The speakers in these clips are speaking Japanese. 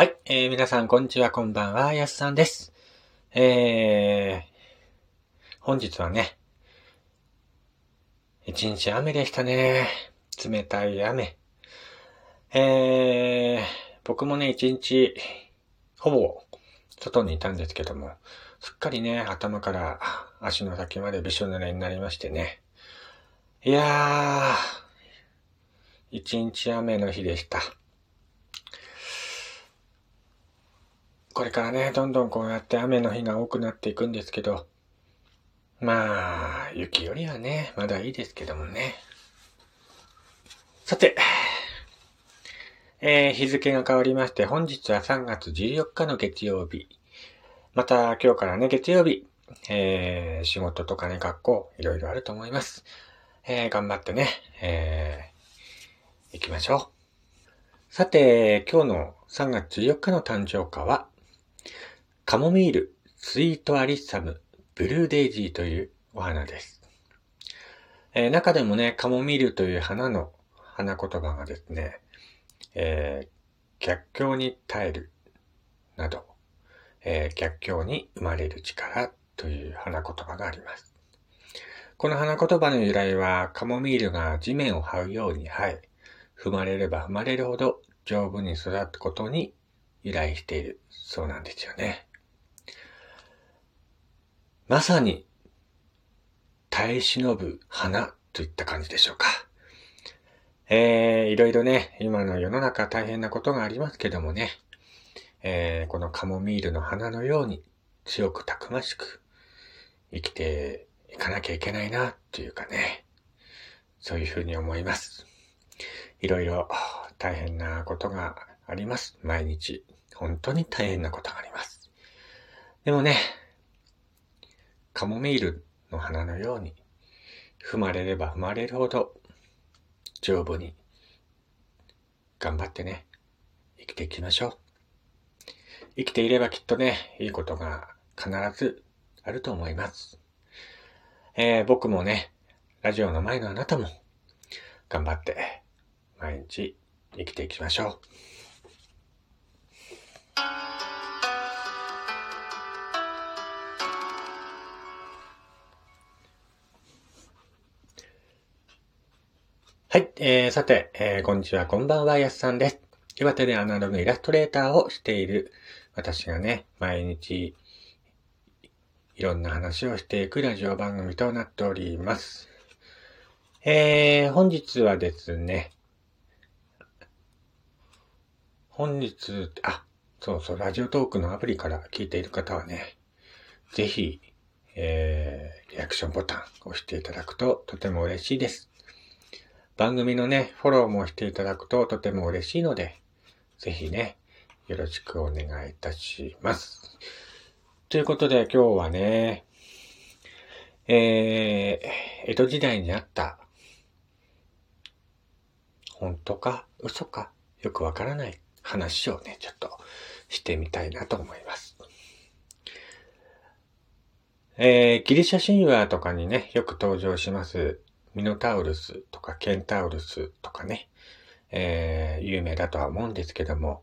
はい、えー、皆さん、こんにちは、こんばんは、やすさんです。えー、本日はね、一日雨でしたね。冷たい雨。えー、僕もね、一日、ほぼ、外にいたんですけども、すっかりね、頭から足の先までびしょ濡れになりましてね。いやー、一日雨の日でした。これからね、どんどんこうやって雨の日が多くなっていくんですけど、まあ、雪よりはね、まだいいですけどもね。さて、えー、日付が変わりまして、本日は3月14日の月曜日。また今日からね、月曜日、えー、仕事とかね、学校、いろいろあると思います。えー、頑張ってね、えー、行きましょう。さて、今日の3月14日の誕生花は、カモミール、スイートアリッサム、ブルーデイジーというお花です。えー中でもね、カモミールという花の花言葉がですね、えー逆境に耐えるなど、えー逆境に生まれる力という花言葉があります。この花言葉の由来は、カモミールが地面を這うように生え、踏まれれば踏まれるほど丈夫に育つことに由来しているそうなんですよね。まさに耐え忍ぶ花といった感じでしょうか。えー、いろいろね、今の世の中大変なことがありますけどもね、えー、このカモミールの花のように強くたくましく生きていかなきゃいけないなっていうかね、そういうふうに思います。いろいろ大変なことがあります。毎日。本当に大変なことがあります。でもね、カモミールの花のように、踏まれれば踏まれるほど、丈夫に、頑張ってね、生きていきましょう。生きていればきっとね、いいことが必ずあると思います。えー、僕もね、ラジオの前のあなたも、頑張って、毎日生きていきましょう。い、えー、さて、えー、こんにちは、こんばんは、やすさんです。岩手でアナログイラストレーターをしている私がね、毎日いろんな話をしていくラジオ番組となっております。えー、本日はですね、本日、あ、そうそう、ラジオトークのアプリから聞いている方はね、ぜひ、えー、リアクションボタンを押していただくととても嬉しいです。番組のね、フォローもしていただくととても嬉しいので、ぜひね、よろしくお願いいたします。ということで今日はね、えー、江戸時代にあった、本当か嘘かよくわからない話をね、ちょっとしてみたいなと思います。えー、ギリシャ神話とかにね、よく登場します、ミノタウルスとかケンタウルスとかね、えー、有名だとは思うんですけども、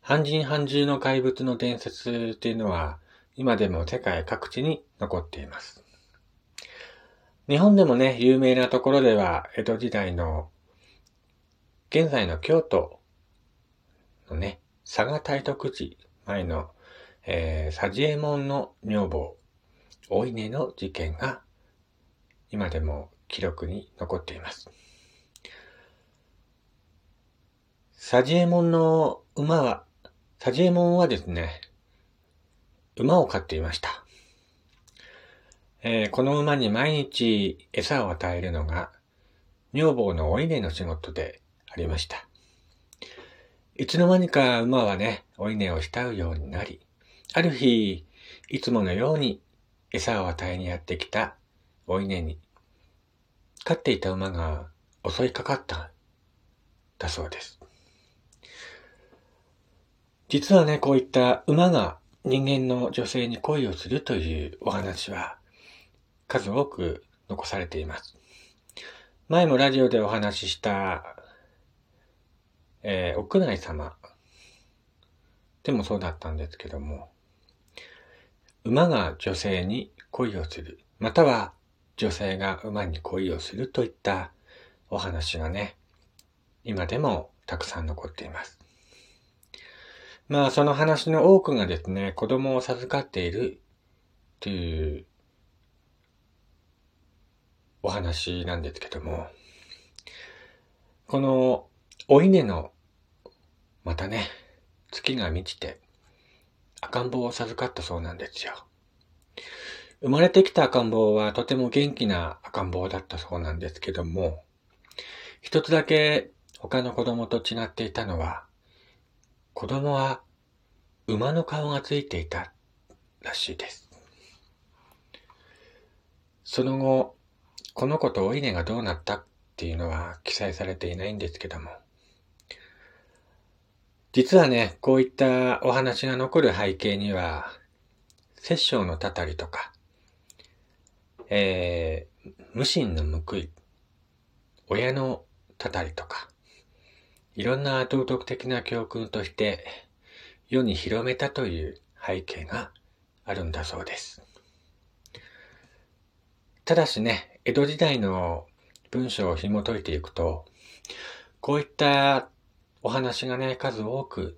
半人半獣の怪物の伝説っていうのは、今でも世界各地に残っています。日本でもね、有名なところでは、江戸時代の、現在の京都のね、佐賀大徳寺前の、えー、佐治右衛門の女房、お稲の事件が、今でも記録に残っています。佐治右衛門の馬は、佐治右衛門はですね、馬を飼っていました。えーこの馬に毎日餌を与えるのが、女房のお稲の仕事でありました。いつの間にか馬はね、お稲を慕うようになり、ある日、いつものように餌を与えにやってきたお稲に、飼っていた馬が襲いかかった、だそうです。実はね、こういった馬が人間の女性に恋をするというお話は数多く残されています。前もラジオでお話しした、えー、屋内様でもそうだったんですけども、馬が女性に恋をする、または女性が馬に恋をするといったお話がね、今でもたくさん残っています。まあその話の多くがですね、子供を授かっているというお話なんですけども、このお稲のまたね、月が満ちて赤ん坊を授かったそうなんですよ。生まれてきた赤ん坊はとても元気な赤ん坊だったそうなんですけども、一つだけ他の子供と違っていたのは、子供は馬の顔がついていたらしいです。その後、この子とお稲がどうなったっていうのは記載されていないんですけども、実はね、こういったお話が残る背景には、殺生のたたりとか、えー、無心の報い、親のたたりとか、いろんな道徳的な教訓として世に広めたという背景があるんだそうです。ただしね、江戸時代の文章を紐解いていくと、こういったお話がね、数多く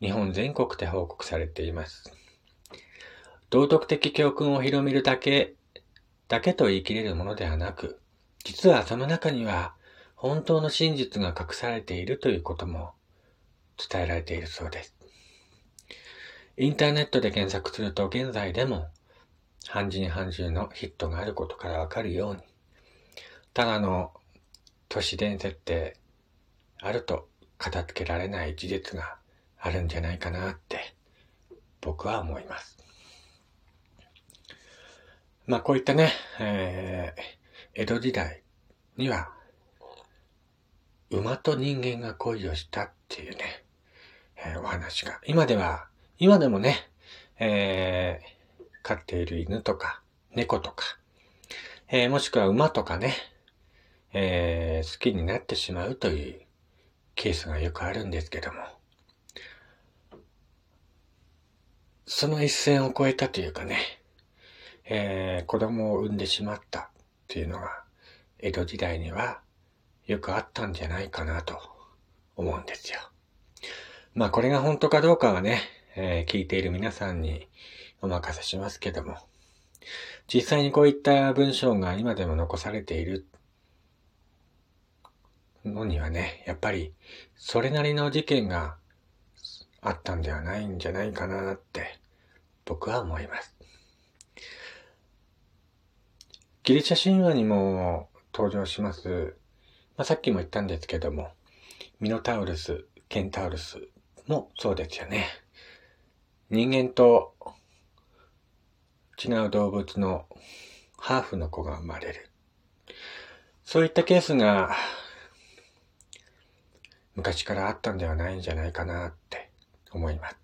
日本全国で報告されています。道徳的教訓を広めるだけ、だけと言い切れるものではなく、実はその中には本当の真実が隠されているということも伝えられているそうです。インターネットで検索すると現在でも半人半獣のヒットがあることからわかるように、ただの都市伝説ってあると片付けられない事実があるんじゃないかなって僕は思います。まあこういったね、えー、江戸時代には馬と人間が恋をしたっていうね、えー、お話が、今では、今でもね、えー、飼っている犬とか猫とか、えー、もしくは馬とかね、えー、好きになってしまうというケースがよくあるんですけども、その一線を越えたというかね、えー、子供を産んでしまったっていうのが、江戸時代にはよくあったんじゃないかなと思うんですよ。まあこれが本当かどうかはね、えー、聞いている皆さんにお任せしますけども、実際にこういった文章が今でも残されているのにはね、やっぱりそれなりの事件があったんではないんじゃないかなって僕は思います。ギリシャ神話にも登場します、まあ、さっきも言ったんですけども、ミノタウルス、ケンタウルスもそうですよね。人間と違う動物のハーフの子が生まれる。そういったケースが昔からあったんではないんじゃないかなって思います。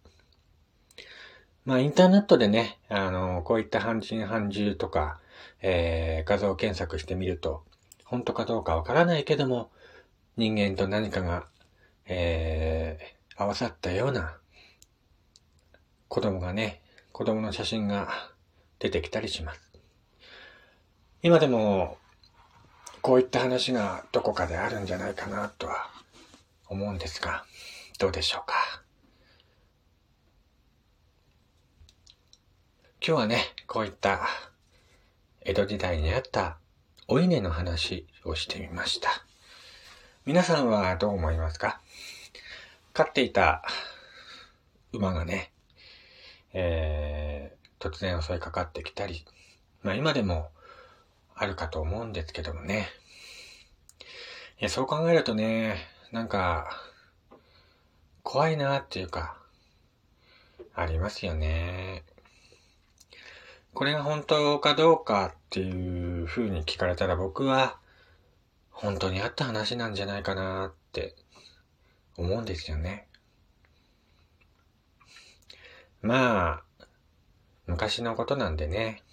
まあ、インターネットでね、あの、こういった半人半獣とか、えー、画像検索してみると、本当かどうかわからないけども、人間と何かが、えー、合わさったような子供がね、子供の写真が出てきたりします。今でも、こういった話がどこかであるんじゃないかなとは思うんですが、どうでしょうか。今日はね、こういった江戸時代にあったお稲の話をしてみました。皆さんはどう思いますか？飼っていた馬がね、えー、突然襲いかかってきたり、まあ今でもあるかと思うんですけどもね。いや、そう考えるとね、なんか、怖いなっていうか、ありますよね。これが本当かどうかっていう風に聞かれたら僕は、本当にあった話なんじゃないかなって思うんですよね。まあ、昔のことなんでね。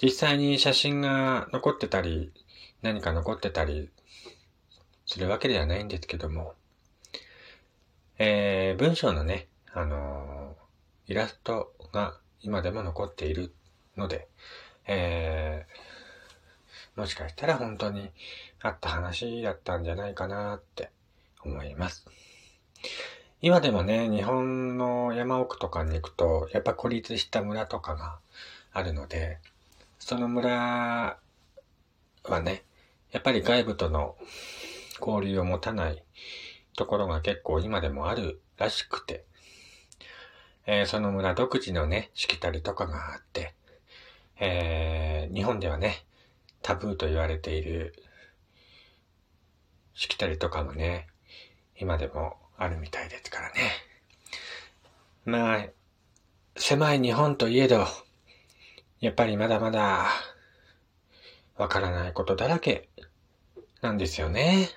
実際に写真が残ってたり、何か残ってたりするわけではないんですけども、えー、文章のね、あのー、イラストが今でも残っているので、えー、もしかしたら本当にあった話だったんじゃないかなって思います。今でもね、日本の山奥とかに行くと、やっぱ孤立した村とかがあるので、その村はね、やっぱり外部との交流を持たないところが結構今でもあるらしくて、えー、その村独自のね、しきたりとかがあって、えー、日本ではね、タブーと言われているしきたりとかもね、今でもあるみたいですからね。まあ、狭い日本といえど、やっぱりまだまだ、わからないことだらけなんですよね。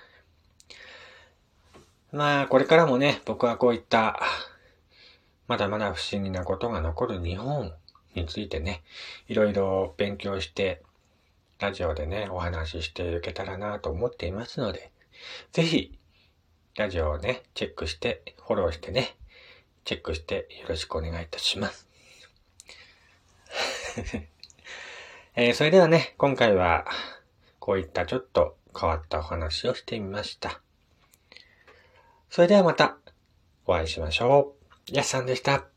まあ、これからもね、僕はこういった、まだまだ不思議なことが残る日本についてね、いろいろ勉強して、ラジオでね、お話ししていけたらなと思っていますので、ぜひ、ラジオをね、チェックして、フォローしてね、チェックしてよろしくお願いいたします。えー、それではね、今回は、こういったちょっと変わったお話をしてみました。それではまた、お会いしましょう。やっさんでした。